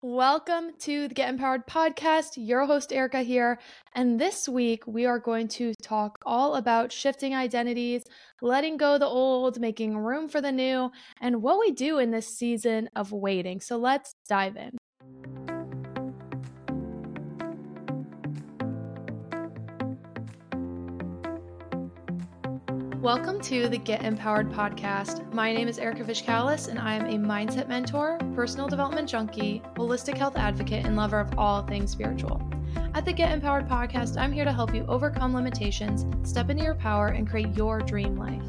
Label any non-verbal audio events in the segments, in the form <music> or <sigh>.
Welcome to the Get Empowered podcast. Your host, Erica, here. And this week, we are going to talk all about shifting identities, letting go the old, making room for the new, and what we do in this season of waiting. So let's dive in. Welcome to the Get Empowered podcast. My name is Erica Vichcales, and I am a mindset mentor, personal development junkie, holistic health advocate, and lover of all things spiritual. At the Get Empowered podcast, I'm here to help you overcome limitations, step into your power, and create your dream life.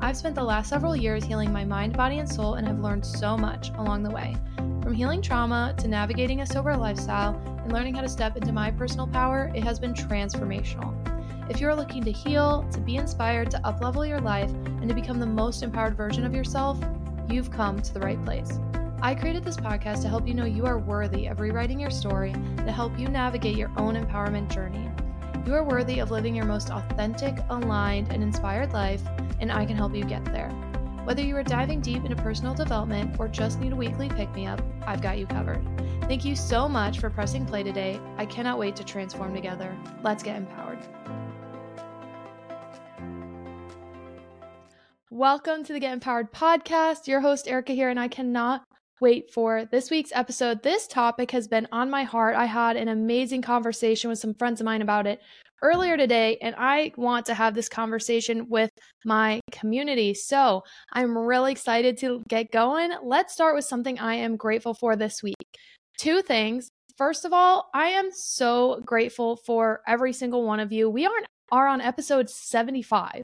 I've spent the last several years healing my mind, body, and soul, and have learned so much along the way. From healing trauma to navigating a sober lifestyle and learning how to step into my personal power, it has been transformational. If you are looking to heal, to be inspired, to uplevel your life, and to become the most empowered version of yourself, you've come to the right place. I created this podcast to help you know you are worthy of rewriting your story, to help you navigate your own empowerment journey. You are worthy of living your most authentic, aligned, and inspired life, and I can help you get there. Whether you are diving deep into personal development or just need a weekly pick me up, I've got you covered. Thank you so much for pressing play today. I cannot wait to transform together. Let's get empowered. Welcome to the Get Empowered podcast. Your host, Erica, here, and I cannot wait for this week's episode. This topic has been on my heart. I had an amazing conversation with some friends of mine about it earlier today, and I want to have this conversation with my community. So I'm really excited to get going. Let's start with something I am grateful for this week. Two things. First of all, I am so grateful for every single one of you. We aren't are on episode 75.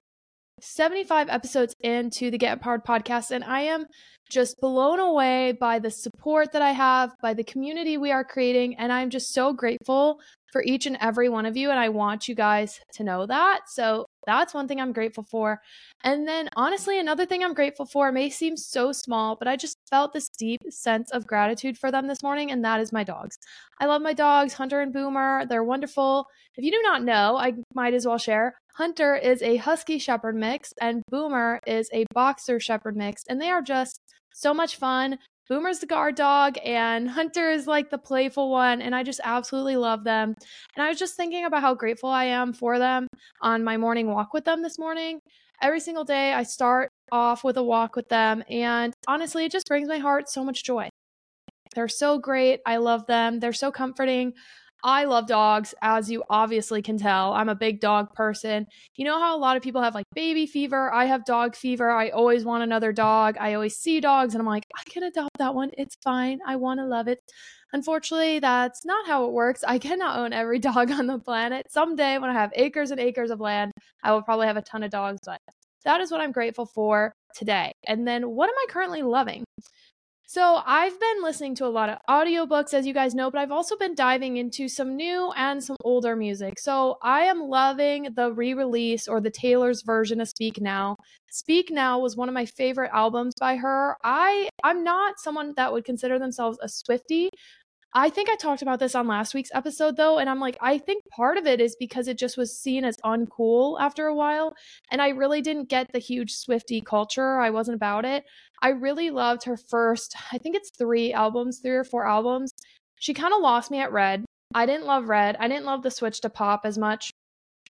75 episodes into the Get Empowered podcast, and I am just blown away by the support that I have, by the community we are creating, and I'm just so grateful for each and every one of you. And I want you guys to know that. So that's one thing I'm grateful for. And then, honestly, another thing I'm grateful for may seem so small, but I just felt this deep sense of gratitude for them this morning, and that is my dogs. I love my dogs, Hunter and Boomer. They're wonderful. If you do not know, I might as well share. Hunter is a Husky Shepherd mix, and Boomer is a Boxer Shepherd mix, and they are just so much fun. Boomer's the guard dog, and Hunter is like the playful one, and I just absolutely love them. And I was just thinking about how grateful I am for them on my morning walk with them this morning. Every single day, I start off with a walk with them, and honestly, it just brings my heart so much joy. They're so great. I love them. They're so comforting. I love dogs, as you obviously can tell. I'm a big dog person. You know how a lot of people have like baby fever? I have dog fever. I always want another dog. I always see dogs and I'm like, I can adopt that one. It's fine. I want to love it. Unfortunately, that's not how it works. I cannot own every <laughs> dog on the planet. Someday, when I have acres and acres of land, I will probably have a ton of dogs, but that is what I'm grateful for today. And then, what am I currently loving? So, I've been listening to a lot of audiobooks, as you guys know, but I've also been diving into some new and some older music. So, I am loving the re release or the Taylor's version of Speak Now. Speak Now was one of my favorite albums by her. I, I'm not someone that would consider themselves a Swiftie, I think I talked about this on last week's episode though, and I'm like, I think part of it is because it just was seen as uncool after a while. And I really didn't get the huge Swiftie culture. I wasn't about it. I really loved her first, I think it's three albums, three or four albums. She kind of lost me at Red. I didn't love Red. I didn't love the switch to pop as much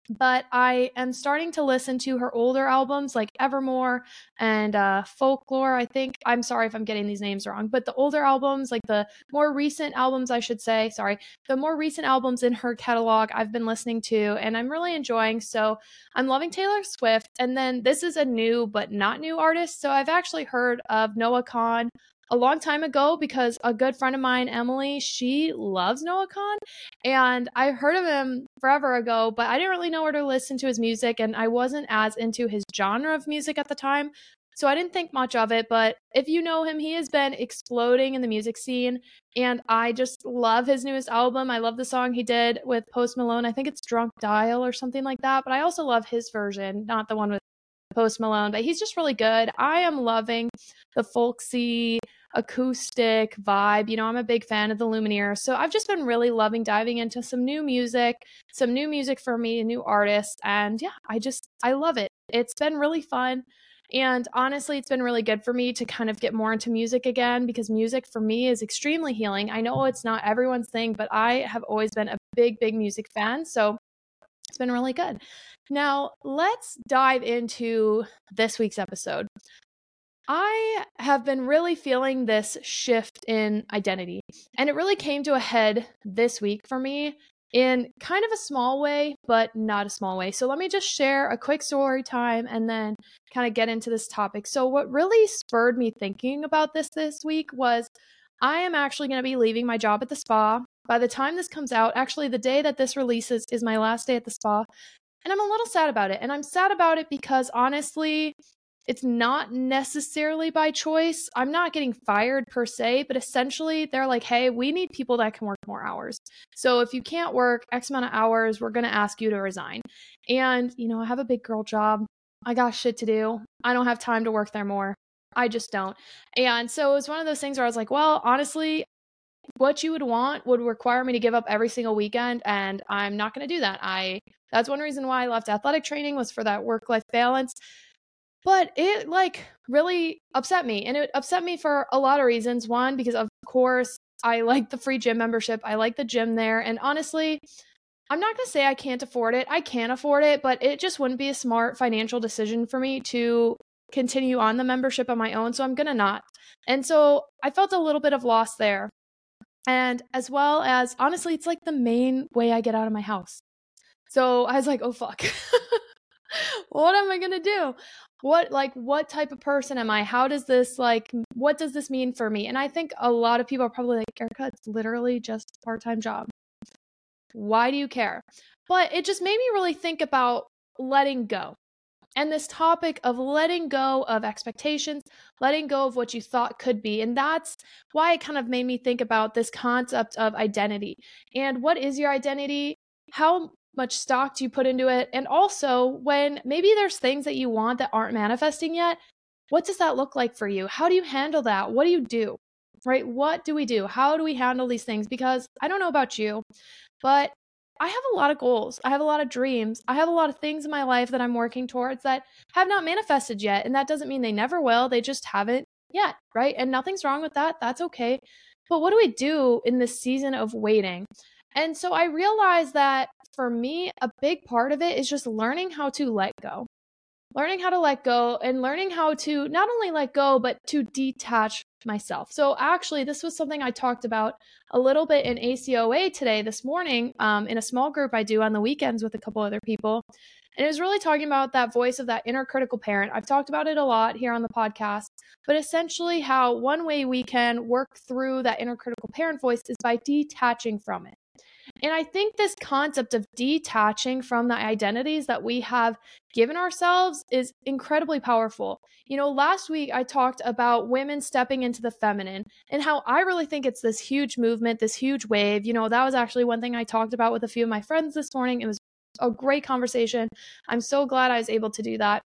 but I am starting to listen to her older albums like Evermore and uh, Folklore. I think I'm sorry if I'm getting these names wrong, but the older albums, like the more recent albums, I should say, sorry, the more recent albums in her catalog, I've been listening to and I'm really enjoying. So I'm loving Taylor Swift. And then this is a new but not new artist. So I've actually heard of Noah Kahan a long time ago because a good friend of mine, Emily, she loves Noah Kahan. And I heard of him forever ago, but I didn't really know where to listen to his music. And I wasn't as into his genre of music at the time. So I didn't think much of it. But if you know him, he has been exploding in the music scene. And I just love his newest album. I love the song he did with Post Malone. I think it's Drunk Dial or something like that. But I also love his version, not the one with Post Malone, but he's just really good. I am loving the folksy acoustic vibe. You know, I'm a big fan of the Lumineers. So I've just been really loving diving into some new music, some new music for me, new artists. And yeah, I just, I love it. It's been really fun. And honestly, it's been really good for me to kind of get more into music again because music for me is extremely healing. I know it's not everyone's thing, but I have always been a big, big music fan. So it's been really good. Now, let's dive into this week's episode. I have been really feeling this shift in identity, and it really came to a head this week for me in kind of a small way, but not a small way. So let me just share a quick story time and then kind of get into this topic. So, what really spurred me thinking about this this week was I am actually going to be leaving my job at the spa. By the time this comes out, actually, the day that this releases is my last day at the spa. And I'm a little sad about it. And I'm sad about it because honestly, it's not necessarily by choice. I'm not getting fired per se, but essentially they're like, hey, we need people that can work more hours. So if you can't work X amount of hours, we're going to ask you to resign. And, you know, I have a big girl job. I got shit to do. I don't have time to work there more. I just don't. And so it was one of those things where I was like, well, honestly, what you would want would require me to give up every single weekend and I'm not going to do that. I that's one reason why I left athletic training was for that work life balance but it like really upset me. And it upset me for a lot of reasons. One, because of course, I like the free gym membership, I like the gym there. And honestly, I'm not going to say I can't afford it. I can afford it, but it just wouldn't be a smart financial decision for me to continue on the membership on my own. So I'm going to not. And so I felt a little bit of loss there. And as well as, honestly, it's like the main way I get out of my house. So I was like, oh, fuck. <laughs> <laughs> what am I going to do? what like what type of person am i how does this like what does this mean for me and i think a lot of people are probably like erica it's literally just a part-time job why do you care but it just made me really think about letting go and this topic of letting go of expectations, letting go of what you thought could be. And that's why it kind of made me think about this concept of identity. And what is your identity? How much stock do you put into it? And also, when maybe there's things that you want that aren't manifesting yet, what does that look like for you? How do you handle that? What do you do? Right? What do we do? How do we handle these things? Because I don't know about you, but I have a lot of goals. I have a lot of dreams. I have a lot of things in my life that I'm working towards that have not manifested yet. And that doesn't mean they never will. They just haven't yet. Right. And nothing's wrong with that. That's okay. But what do we do in this season of waiting? And so I realized that for me, a big part of it is just learning how to let go. Learning how to let go and learning how to not only let go, but to detach myself. So, actually, this was something I talked about a little bit in ACOA today, this morning, um, in a small group I do on the weekends with a couple other people. And it was really talking about that voice of that inner critical parent. I've talked about it a lot here on the podcast, but essentially, how one way we can work through that inner critical parent voice is by detaching from it. And I think this concept of detaching from the identities that we have given ourselves is incredibly powerful. You know, last week I talked about women stepping into the feminine and how I really think it's this huge movement, this huge wave. You know, that was actually one thing I talked about with a few of my friends this morning. It was a great conversation. I'm so glad I was able to do that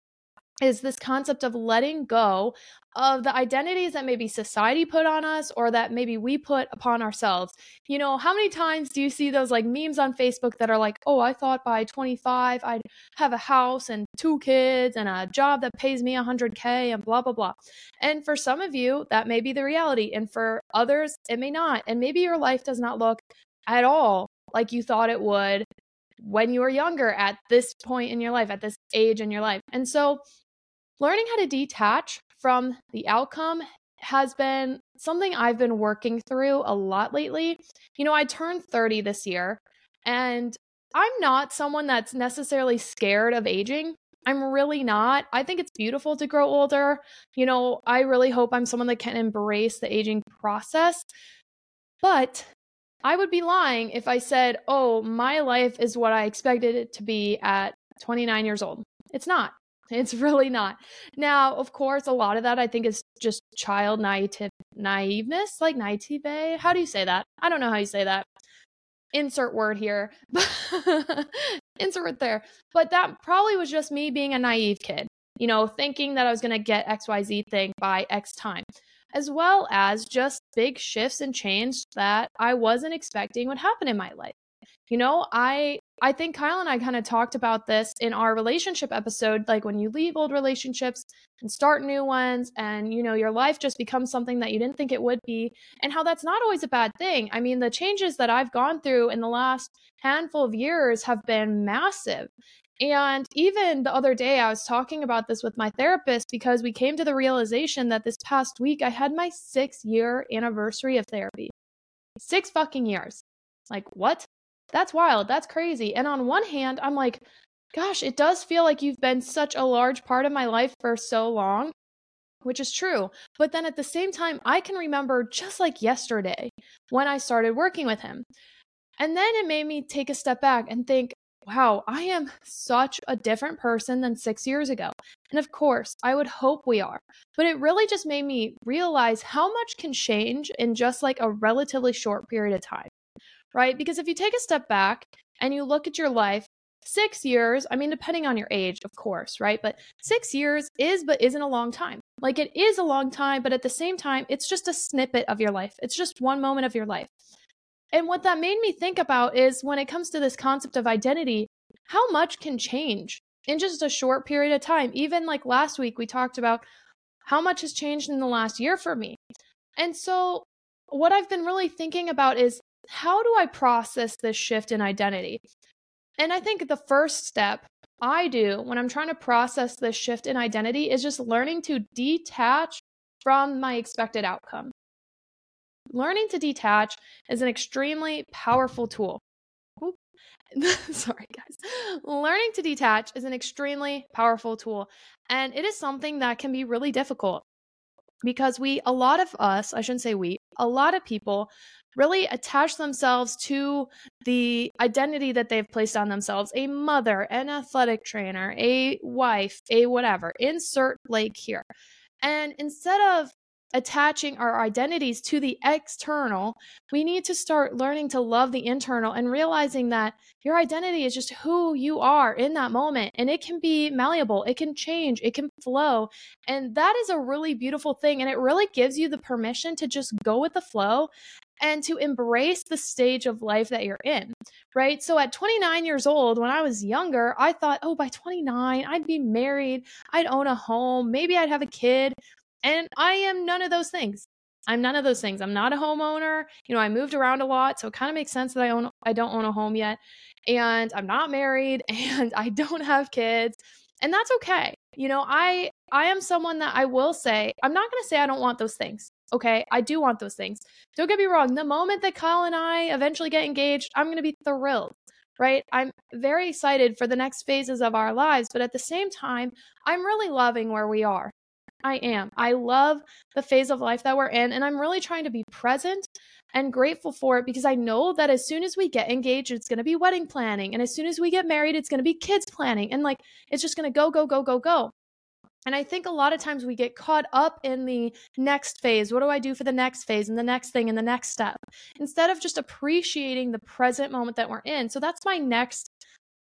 is this concept of letting go of the identities that maybe society put on us or that maybe we put upon ourselves. You know, how many times do you see those like memes on Facebook that are like, oh, I thought by 25 I'd have a house and two kids and a job that pays me 100K and blah, blah, blah. And for some of you, that may be the reality. And for others, it may not. And maybe your life does not look at all like you thought it would when you were younger at this point in your life, at this age in your life. And so learning how to detach from the outcome has been something I've been working through a lot lately. You know, I turned 30 this year, and I'm not someone that's necessarily scared of aging. I'm really not. I think it's beautiful to grow older. You know, I really hope I'm someone that can embrace the aging process. But I would be lying if I said, oh, my life is what I expected it to be at 29 years old. It's not. It's really not. Now, of course, a lot of that I think is just child naive naiveness, like naive. How do you say that? I don't know how you say that. Insert word here. <laughs> Insert word there. But that probably was just me being a naive kid, you know, thinking that I was going to get XYZ thing by X time, as well as just big shifts and change that I wasn't expecting would happen in my life. You know, I I think Kyle and I kind of talked about this in our relationship episode like when you leave old relationships and start new ones and you know your life just becomes something that you didn't think it would be and how that's not always a bad thing. I mean, the changes that I've gone through in the last handful of years have been massive. And even the other day, I was talking about this with my therapist because we came to the realization that this past week I had my six year anniversary of therapy. Six fucking years. Like, what? That's wild. That's crazy. And on one hand, I'm like, gosh, it does feel like you've been such a large part of my life for so long, which is true. But then at the same time, I can remember just like yesterday when I started working with him. And then it made me take a step back and think, wow, I am such a different person than six years ago. And of course, I would hope we are. But it really just made me realize how much can change in just like a relatively short period of time, right? Because if you take a step back and you look at your life, six years, I mean, depending on your age, of course, right? But six years is, but isn't a long time. Like it is a long time, but at the same time, it's just a snippet of your life. It's just one moment of your life. And what that made me think about is when it comes to this concept of identity, how much can change in just a short period of time. Even like last week, we talked about how much has changed in the last year for me. And so, what I've been really thinking about is how do I process this shift in identity? And I think the first step I do when I'm trying to process this shift in identity is just learning to detach from my expected outcome. Learning to detach is an extremely powerful tool. <laughs> Sorry, guys. Learning to detach is an extremely powerful tool, and it is something that can be really difficult because we, a lot of us, I shouldn't say we, a lot of people really attach themselves to the identity that they've placed on themselves a mother, an athletic trainer, a wife, a whatever. Insert blank here. And instead of attaching our identities to the external, we need to start learning to love the internal and realizing that your identity is just who you are in that moment. And it can be malleable, it can change, it can flow. And that is a really beautiful thing. And it really gives you the permission to just go with the flow and to embrace the stage of life that you're in, right? So at 29 years old, when I was younger, I thought, oh, by 29, I'd be married, I'd own a home, maybe I'd have a kid. And I am none of those things. I'm none of those things. I'm not a homeowner. You know, I moved around a lot, so it kind of makes sense that I own I don't own a home yet. And I'm not married <laughs> and I don't have kids. And that's okay. You know, I I am someone that I will say, I'm not going to say I don't want those things. Okay? I do want those things. Don't get me wrong. The moment that Kyle and I eventually get engaged, I'm going to be thrilled right? I'm very excited for the next phases of our lives, but at the same time, I'm really loving where we are. I am. I love the phase of life that we're in, and I'm really trying to be present and grateful for it because I know that as soon as we get engaged, it's going to be wedding planning. And as soon as we get married, it's going to be kids planning. And like, it's just going to go, go, go, go, go. And I think a lot of times we get caught up in the next phase. What do I do for the next phase and the next thing and the next step instead of just appreciating the present moment that we're in? So that's my next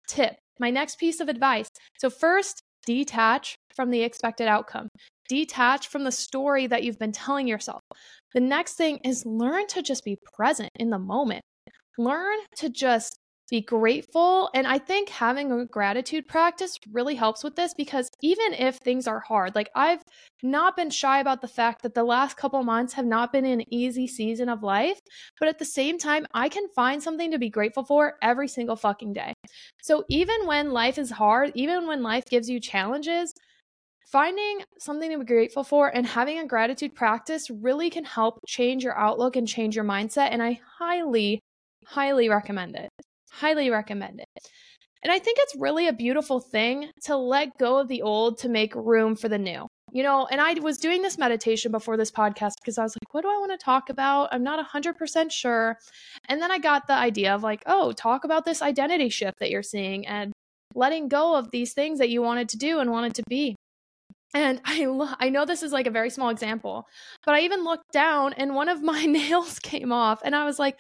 tip, my next piece of advice. So, first, detach from the expected outcome detach from the story that you've been telling yourself. The next thing is learn to just be present in the moment. Learn to just be grateful. And I think having a gratitude practice really helps with this because even if things are hard, like I've not been shy about the fact that the last couple months have not been an easy season of life, but at the same time, I can find something to be grateful for every single fucking day. So even when life is hard, even when life gives you challenges, Finding something to be grateful for and having a gratitude practice really can help change your outlook and change your mindset. And I highly, highly recommend it. Highly recommend it. And I think it's really a beautiful thing to let go of the old to make room for the new. You know, and I was doing this meditation before this podcast because I was like, what do I want to talk about? I'm not 100% sure. And then I got the idea of like, oh, talk about this identity shift that you're seeing and letting go of these things that you wanted to do and wanted to be. And I lo- I know this is like a very small example, but I even looked down and one of my <laughs> nails came off and I was like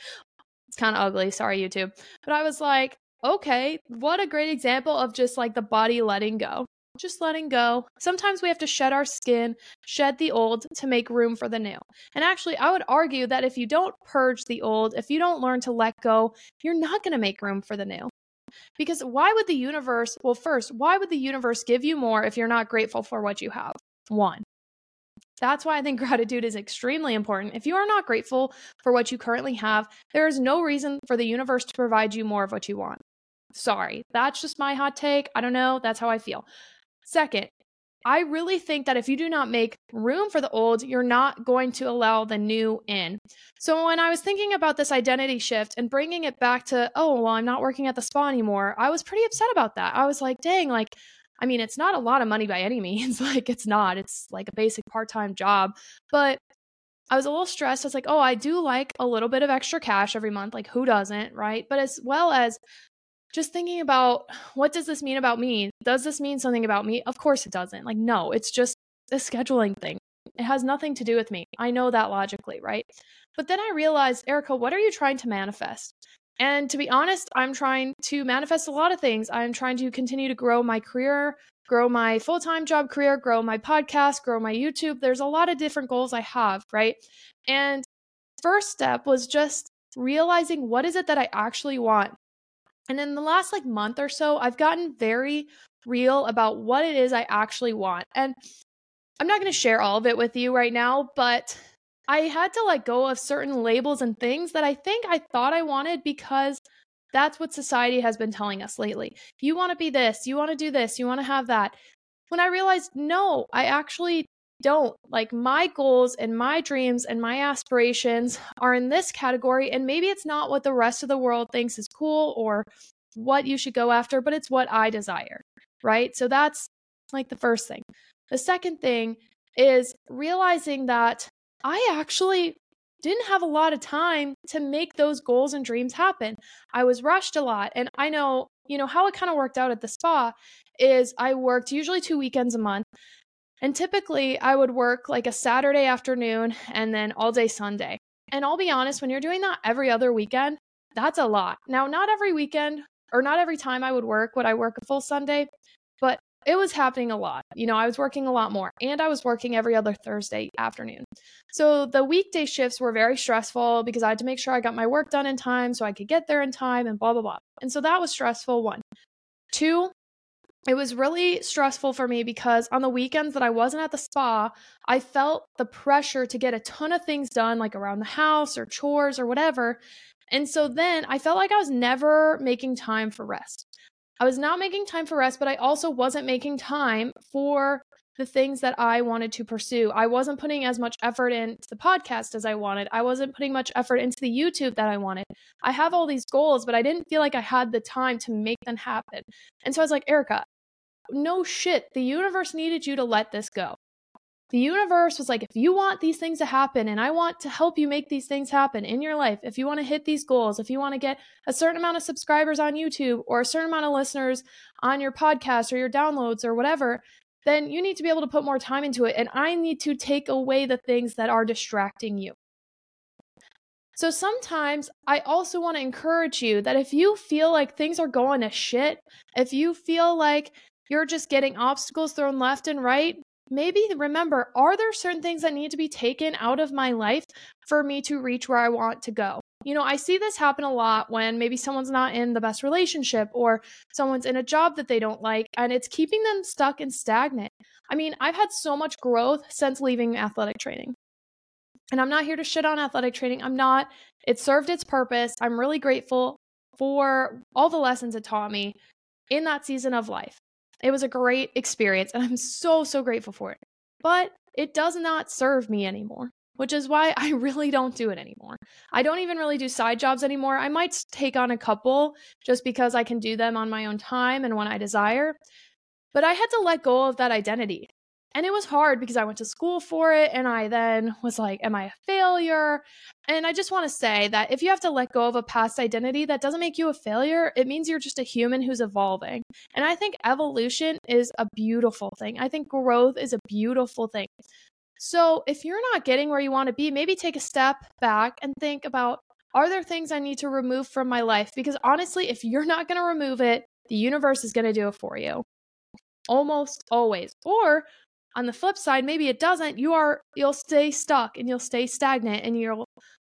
it's kind of ugly, sorry YouTube. But I was like, okay, what a great example of just like the body letting go. Just letting go. Sometimes we have to shed our skin, shed the old to make room for the new. And actually, I would argue that if you don't purge the old, if you don't learn to let go, you're not going to make room for the new Because why would the universe, well, first, why would the universe give you more if you're not grateful for what you have? One. That's why I think <laughs> gratitude is extremely important. If you are not grateful for what you currently have, there is no reason for the universe to provide you more of what you want. Sorry, that's just my hot take. I don't know. That's how I feel. Second, I really think that if you do not make room for the old, you're not going to allow the new in. So when I was thinking about this identity shift and bringing it back to, oh, well, I'm not working at the spa anymore, I was pretty upset about that. I was like, dang, like, I mean, it's not a lot of money by any means. <laughs> like, it's not. It's like a basic part time job. But I was a little stressed. I was like, oh, I do like a little bit of extra cash every month. Like, who doesn't, right? But as well as just thinking about what does this mean about me? Does this mean something about me? Of course it doesn't. Like, no, it's just a scheduling thing. It has nothing to do with me. I know that logically, right? But then I realized, Erica, what are you trying to manifest? And to be honest, I'm trying to manifest a lot of things. I'm trying to continue to grow my career, grow my full time job career, grow my podcast, grow my YouTube. There's a lot of different goals I have, right? And first step was just realizing what is it that I actually want. And in the last like month or so, I've gotten very real about what it is I actually want. And I'm not going to share all of it with you right now, but I had to let go of certain labels and things that I think I thought I wanted because that's what society has been telling us lately. You want to be this, you want to do this, you want to have that. When I realized, no, I actually don't. Like my goals and my dreams and my aspirations are in this category. And maybe it's not what the rest of the world thinks is cool or what you should go after, but it's what I desire. Right. So that's like the first thing. The second thing is realizing that I actually didn't have a lot of time to make those goals and dreams happen. I was rushed a lot. And I know, you know, how it kind of worked out at the spa is I worked usually two weekends a month. And typically, I would work like a Saturday afternoon and then all day Sunday. And I'll be honest, when you're doing that every other weekend, that's a lot. Now, not every weekend or not every time I would work would I work a full Sunday, but it was happening a lot. You know, I was working a lot more and I was working every other Thursday afternoon. So the weekday shifts were very stressful because I had to make sure I got my work done in time so I could get there in time and blah, blah, blah. And so that was stressful. One. Two, it was really stressful for me because on the weekends that I wasn't at the spa, I felt the pressure to get a ton of things done, like around the house or chores or whatever. And so then I felt like I was never making time for rest. I was not making time for rest, but I also wasn't making time for the things that I wanted to pursue. I wasn't putting as much effort into the podcast as I wanted. I wasn't putting much effort into the YouTube that I wanted. I have all these goals, but I didn't feel like I had the time to make them happen. And so I was like, Erica, no shit. The universe needed you to let this go. The universe was like, if you want these things to happen and I want to help you make these things happen in your life, if you want to hit these goals, if you want to get a certain amount of subscribers on YouTube or a certain amount of listeners on your podcast or your downloads or whatever, then you need to be able to put more time into it. And I need to take away the things that are distracting you. So sometimes I also want to encourage you that if you feel like things are going to shit, if you feel like you're just getting obstacles thrown left and right, maybe remember are there certain things that need to be taken out of my life for me to reach where I want to go? You know, I see this happen a lot when maybe someone's not in the best relationship or someone's in a job that they don't like and it's keeping them stuck and stagnant. I mean, I've had so much growth since leaving athletic training. And I'm not here to shit on athletic training. I'm not. It served its purpose. I'm really grateful for all the lessons it taught me in that season of life. It was a great experience and I'm so, so grateful for it. But it does not serve me anymore which is why I <laughs> really don't do it anymore. I don't even really do side jobs anymore. I might take on a couple just because I can do them on my own time and when I desire. But I had to let go of that identity. And it was hard because I went to school for it and I then was like, am I a failure? And I just want to say that if you have to let go of a past identity, that doesn't make you a failure. It means you're just a human who's evolving. And I think evolution is a beautiful thing. I think growth is a beautiful thing. So if you're not getting where you want to be, maybe take a step back and think about are there things I need to remove from my life? Because honestly, if you're not going to remove it, the universe is going to do it for you. Almost always. Or on the flip side, maybe it doesn't. You are you'll stay stuck and you'll stay stagnant and you'll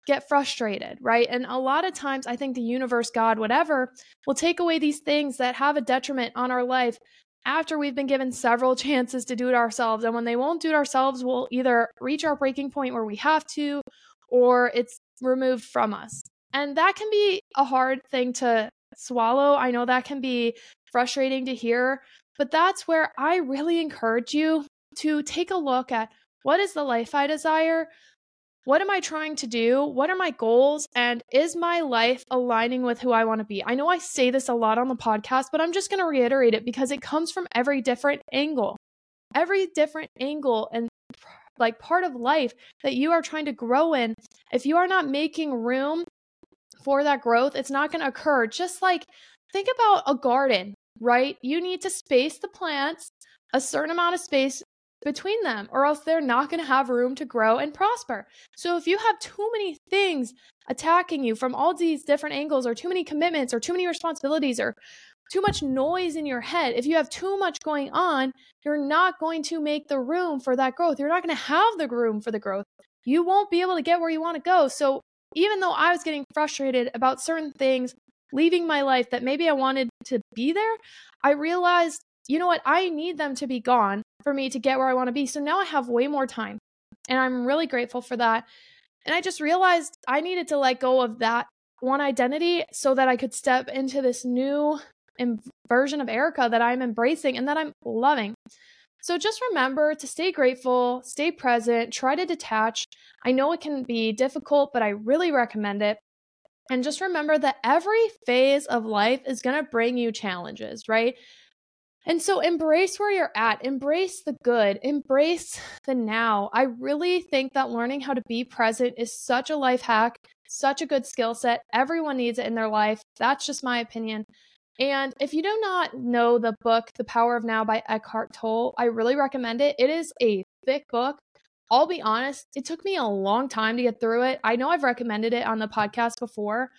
get frustrated, right? And a lot of times, I think the universe, God, whatever, will take away these things that have a detriment on our life after we've been given several <laughs> chances to do it ourselves. And when they won't do it ourselves, we'll either reach our breaking point where we have to, or it's removed from us. And that can be a hard thing to swallow. I know that can be frustrating to hear, but that's where I really encourage you to take a look at what is the life I desire? What am I trying to do? What are my goals? And is my life aligning with who I want to be? I know I say this a lot on the podcast, but I'm just going to reiterate it because it comes from every different angle. Every different angle and like part of life that you are trying to grow in. If you are not making room for that growth, it's not going to occur. Just like think about a garden, right? You need to space the plants a certain amount of space between them, or else they're not going to have room to grow and prosper. So, if you have too many things attacking you from all these different angles, or too many commitments, or too many responsibilities, or too much noise in your head, if you have too much going on, you're not going to make the room for that growth. You're not going to have the room for the growth. You won't be able to get where you want to go. So, even though I was getting frustrated about certain things leaving my life that maybe I wanted to be there, I realized, you know what, I need them to be gone for me to get where I want to be. So now I have way more time. And I'm really grateful for that. And I just realized I needed to let go of that one identity so that I could step into this new version of Erica that I'm embracing and that I'm loving. So just remember to stay grateful, stay present, try to detach. I know it can be difficult, but I really recommend it. And just remember that every phase of life is going to bring you challenges, right? And so embrace where you're at, embrace the good, embrace the now. I really think that learning how to be present is such a life hack, such a good skill set. Everyone needs it in their life. That's just my opinion. And if you do not know the book, The Power of Now by Eckhart Tolle, I really recommend it. It is a thick book. I'll be honest, it took me a long time to get through it. I know I've recommended it on the podcast before,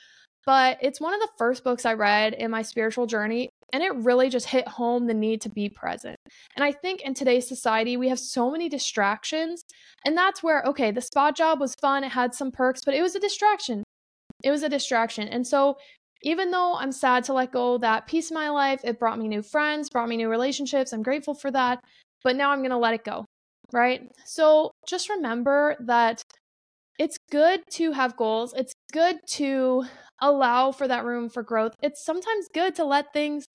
but it's one of the first books I read in my spiritual journey. And it really just hit home the need to be present. And I think in today's society, we have so many distractions. And that's where, okay, the spot job was fun, it had some perks, but it was a distraction. It was a distraction. And so, even though I'm sad to let go that piece of my life, it brought me new friends, brought me new relationships. I'm grateful for that. But now I'm going to let it go. Right. So just remember that it's good to have goals. It's good to allow for that room for growth. It's sometimes good to let things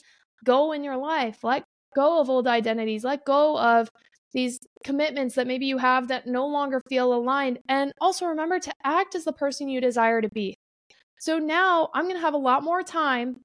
go in your life. Let go of old identities. Let go of these commitments that maybe you have that no longer feel aligned. And also remember to act as the person you desire to be. So now I'm going to have a lot more time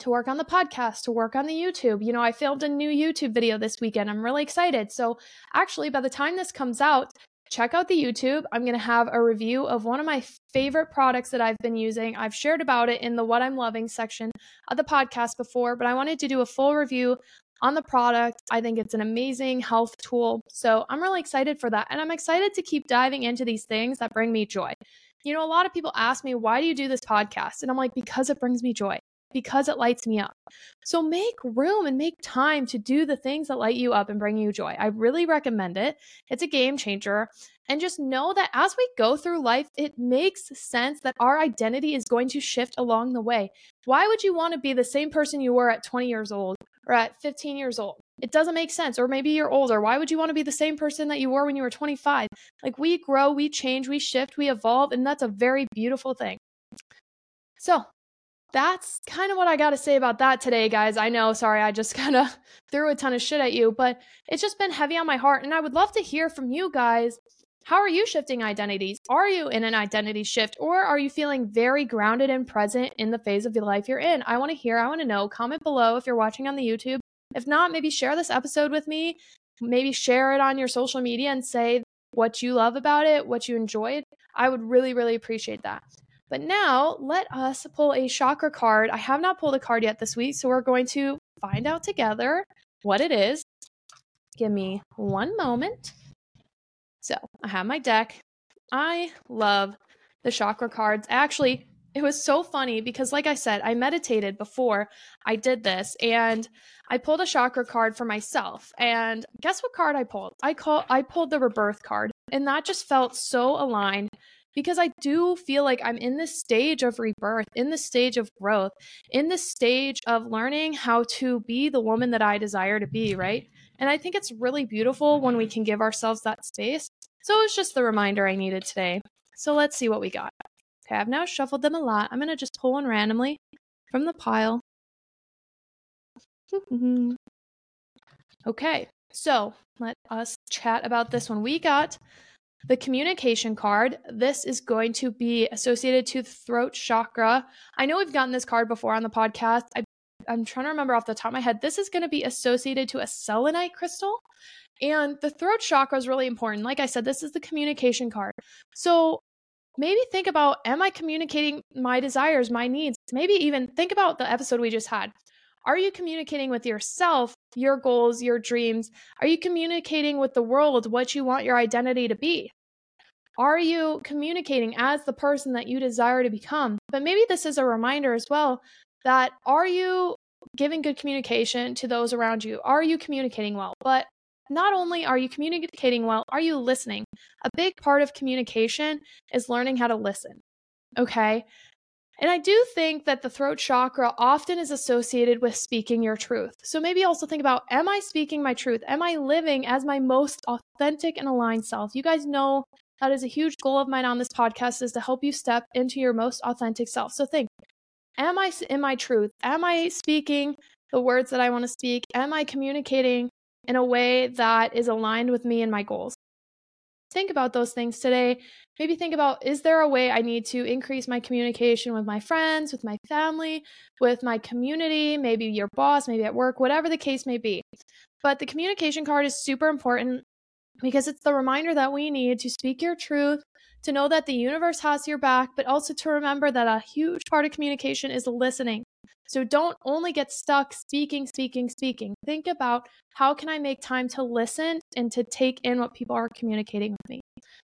to work on the podcast, to work on the YouTube. You know, I filmed a new YouTube video this weekend. I'm really excited. So, actually, by the time this comes out, check out the YouTube. I'm going to have a review of one of my favorite products that I've been using. I've shared about it in the What I'm Loving section of the podcast before, but I wanted to do a full review on the product. I think it's an amazing health tool. So I'm really excited for that. And I'm excited to keep diving into these things that bring me joy. You know, a lot of people ask me, why do you do this podcast? And I'm like, because it brings me joy because it lights me up. So make room and make time to do the things that light you up and bring you joy. I really recommend it. It's a game changer. And just know that as we go through life, it makes sense that our identity is going to shift along the way. Why would you want to be the same person you were at 20 years old or at 15 years old? It doesn't make sense. Or maybe you're older. Why would you want to be the same person that you were when you were 25? Like we grow, we change, we shift, we evolve, and that's a very beautiful thing. So, that's kind of what I got to say about that today, guys. I know, sorry, I just <laughs> kind of threw a ton of shit at you, but it's just been heavy on my heart. And I would love to hear from you guys. How are you shifting identities? Are you in an identity shift or are you feeling very grounded and present in the phase of your life you're in? I want to hear, I want to know. Comment below if you're watching on the YouTube. If not, maybe share this episode with me. Maybe share it on your social media and say what you love about it, what you enjoyed. I would really, really appreciate that. But now let us pull a chakra card. I have not pulled a card yet this week, so we're going to find out together what it is. Give me one moment. So I have my deck. I love the chakra cards. Actually, it was so funny because, like I said, I meditated before I did this and I pulled a chakra card for myself. And guess what card I pulled? I call I pulled the rebirth card. And that just felt so aligned because I do feel like I'm in this stage of rebirth, in this stage of growth, in this stage of learning how to be the woman that I desire to be, right? And I think it's really beautiful when we can give ourselves that space. So it's just the reminder I needed today. So let's see what we got. Okay, I've now shuffled them a lot. I'm going to just pull one randomly from the pile. <laughs> okay, so let us chat about this one. We got the communication card. This is going to be associated to throat chakra. I know we've gotten this card before on the podcast. I, I'm trying to remember off the top of my head. This is going to be associated to a selenite crystal. And the throat chakra is really important. Like I said, this is the communication card. So maybe think about am I communicating my desires, my needs? Maybe even think about the episode we just had. Are you communicating with yourself, your goals, your dreams? Are you communicating with the world what you want your identity to be? Are you communicating as the person that you desire to become? But maybe this is a reminder as well that are you giving good communication to those around you? Are you communicating well? But not only are you communicating well, are you listening? A big part of communication is learning how to listen. Okay. And I do think that the throat chakra often is associated with speaking your truth. So maybe also think about Am I speaking my truth? Am I living as my most authentic and aligned self? You guys know that is a huge goal of mine on this podcast is to help you step into your most authentic self. So think Am I in my truth? Am I speaking the words that I want to speak? Am I communicating in a way that is aligned with me and my goals. Think about those things today. Maybe think about is there a way I need to increase my communication with my friends, with my family, with my community, maybe your boss, maybe at work, whatever the case may be. But the communication card is super important because it's the reminder that we need to speak your truth, to know that the universe has your back, but also to remember that a huge part of communication is listening. So don't only get stuck speaking, speaking, speaking. Think about how can I make time to listen and to take in what people are communicating with me.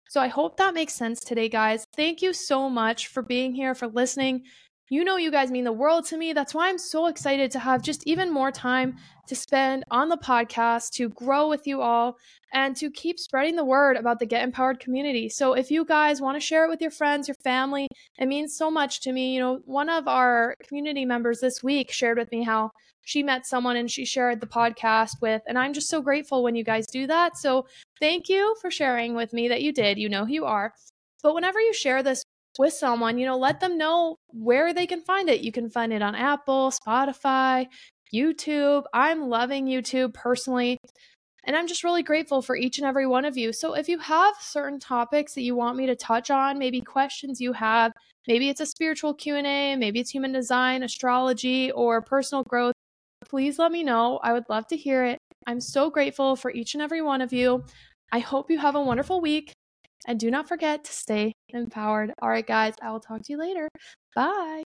So I hope that makes sense today, guys. Thank you so much for being here, for listening. You know, you guys mean the world to me. That's why I'm so excited to have just even more time to spend on the podcast, to grow with you all, and to keep spreading the word about the Get Empowered community. So, if you guys want to share it with your friends, your family, it means so much to me. You know, one of our community members this week shared with me how she met someone and she shared the podcast with, and I'm just so grateful when you guys do that. So, thank you for sharing with me that you did. You know who you are. But whenever you share this with someone, you know, let them know where they can find it. You can find it on Apple, Spotify, YouTube. I'm loving YouTube personally. And I'm just really grateful for each and every one of you. So if you have certain topics that you want me to touch on, maybe questions you have, maybe it's a spiritual Q&A, maybe it's human design, astrology, or personal growth, please let me know. I would love to hear it. I'm so grateful for each and every one of you. I hope you have a wonderful week. And do not forget to stay empowered. All right, guys, I will talk to you later. Bye.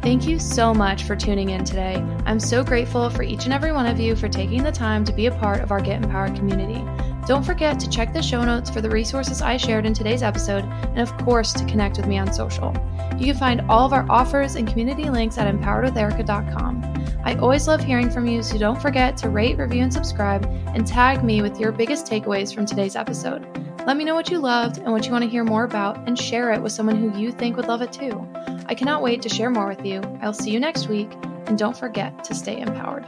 Thank you so much for tuning in today. I'm so grateful for each and every one of you for taking the time to be a part of our Get Empowered community. Don't forget to check the show notes for the resources I shared in today's episode, and of course, to connect with me on social. You can find all of our offers and community links at empoweredwitherica.com. I always love hearing from you, so don't forget to rate, review, and subscribe, and tag me with your biggest takeaways from today's episode. Let me know what you loved and what you want to hear more about, and share it with someone who you think would love it too. I cannot wait to share more with you. I'll see you next week, and don't forget to stay empowered.